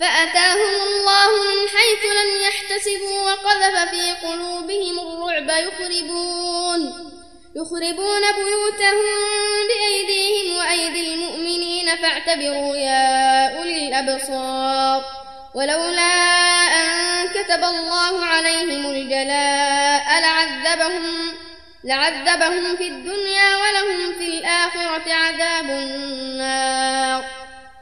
فأتاهم الله من حيث لم يحتسبوا وقذف في قلوبهم الرعب يخربون يخربون بيوتهم بأيديهم وأيدي المؤمنين فاعتبروا يا أولي الأبصار. ولولا أن كتب الله عليهم الجلاء لعذبهم لعذبهم في الدنيا ولهم في الآخرة عذاب النار.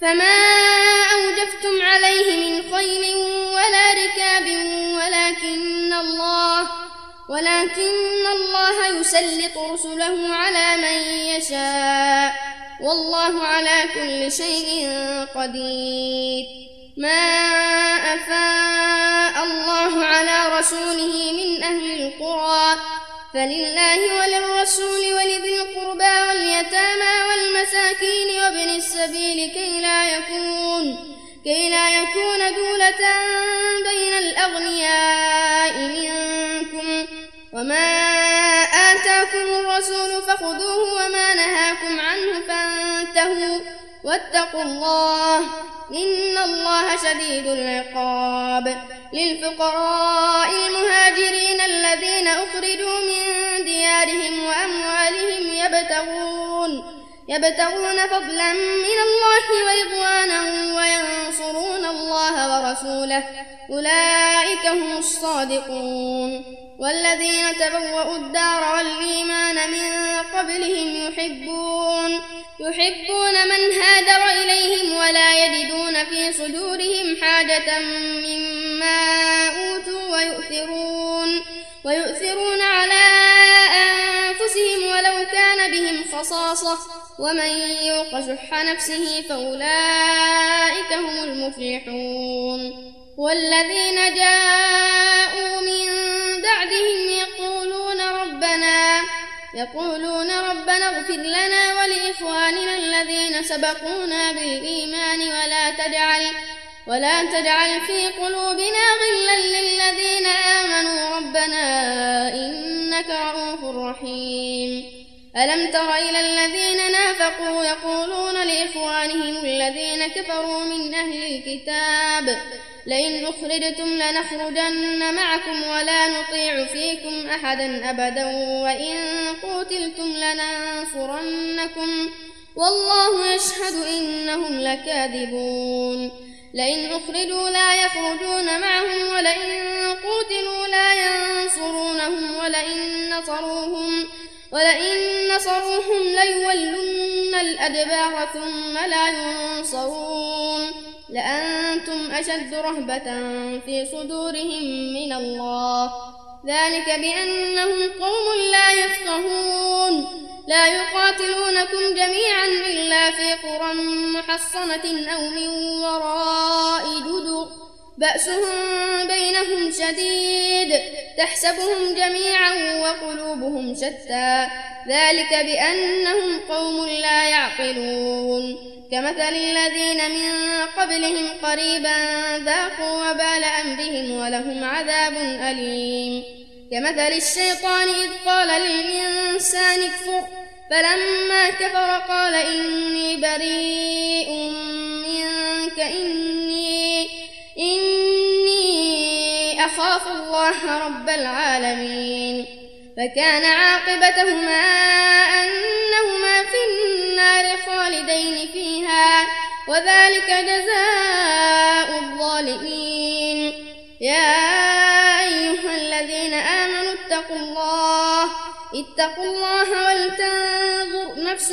فما أوجفتم عليه من خيل ولا ركاب ولكن الله ولكن الله يسلط رسله على من يشاء. والله على كل شيء قدير. ما أفاء الله على رسوله من أهل القرى فلله وللرسول ولذي القربى واليتامى والمساكين وابن السبيل كي لا يكون كي لا يكون دولة بين الأغنياء منكم. وما آتاكم الرسول فخذوه وما نهاكم عنه فانتهوا. واتقوا الله إن الله شديد العقاب. للفقراء المهاجرين الذين أخرجوا من ديارهم وأموالهم يبتغون يبتغون فضلا من الله ورضوانا وينصرون الله ورسوله. أولئك هم الصادقون. والذين تبوأوا الدار والإيمان من قبلهم يحبون يحبون من هاجر إليهم ولا يجدون في صدورهم حاجة مما أوتوا ويؤثرون ويؤثرون على خصاصة ومن يوق شح نفسه فأولئك هم المفلحون. والذين جاءوا من بعدهم يقولون ربنا يقولون ربنا اغفر لنا ولإخواننا الذين سبقونا بالإيمان ولا تجعل ولا تجعل في قلوبنا غلا ألم تر إلى الذين نافقوا يقولون لإخوانهم الذين كفروا من أهل الكتاب لئن أخرجتم لنخرجن معكم ولا نطيع فيكم أحدا أبدا وإن قتلتم لننصرنكم والله يشهد إنهم لكاذبون. لئن أخرجوا لا يخرجون معهم ولئن قتلوا لا ينصرونهم ولئن نصروهم ولئن نصروهم ليولن الأدبار ثم لا ينصرون. لأنتم أشد رهبة في صدورهم من الله. ذلك بأنهم قوم لا يفقهون. لا يقاتلونكم جميعا إلا في قرى محصنة أو من وراء جدر. بأسهم بينهم شديد تحسبهم جميعا وقلوبهم شتى. ذلك بأنهم قوم لا يعقلون. كمثل الذين من قبلهم قريبا ذاقوا وبال أمرهم ولهم عذاب أليم. كمثل الشيطان إذ قال للإنسان اكفر فلما كفر قال إني بريء منك إني إني أخاف الله رب العالمين فكان عاقبتهما أنهما في النار خالدين فيها وذلك جزاء الظالمين. يا أيها الذين آمنوا اتقوا الله اتقوا الله ولتنظر نفس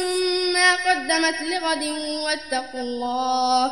ما قدمت لغد واتقوا الله.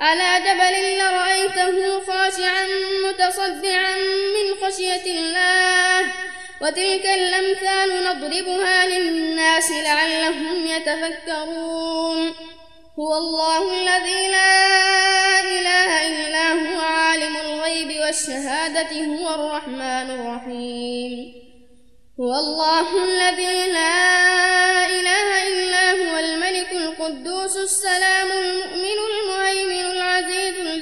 على جبل لرأيته خاشعا متصدعا من خشية الله؟ وتلك الأمثال نضربها للناس لعلهم يتفكرون. هو الله الذي لا إله إلا هو عالم الغيب والشهادة هو الرحمن الرحيم. هو الله الذي لا إله إلا هو الملك القدوس السلام المؤمن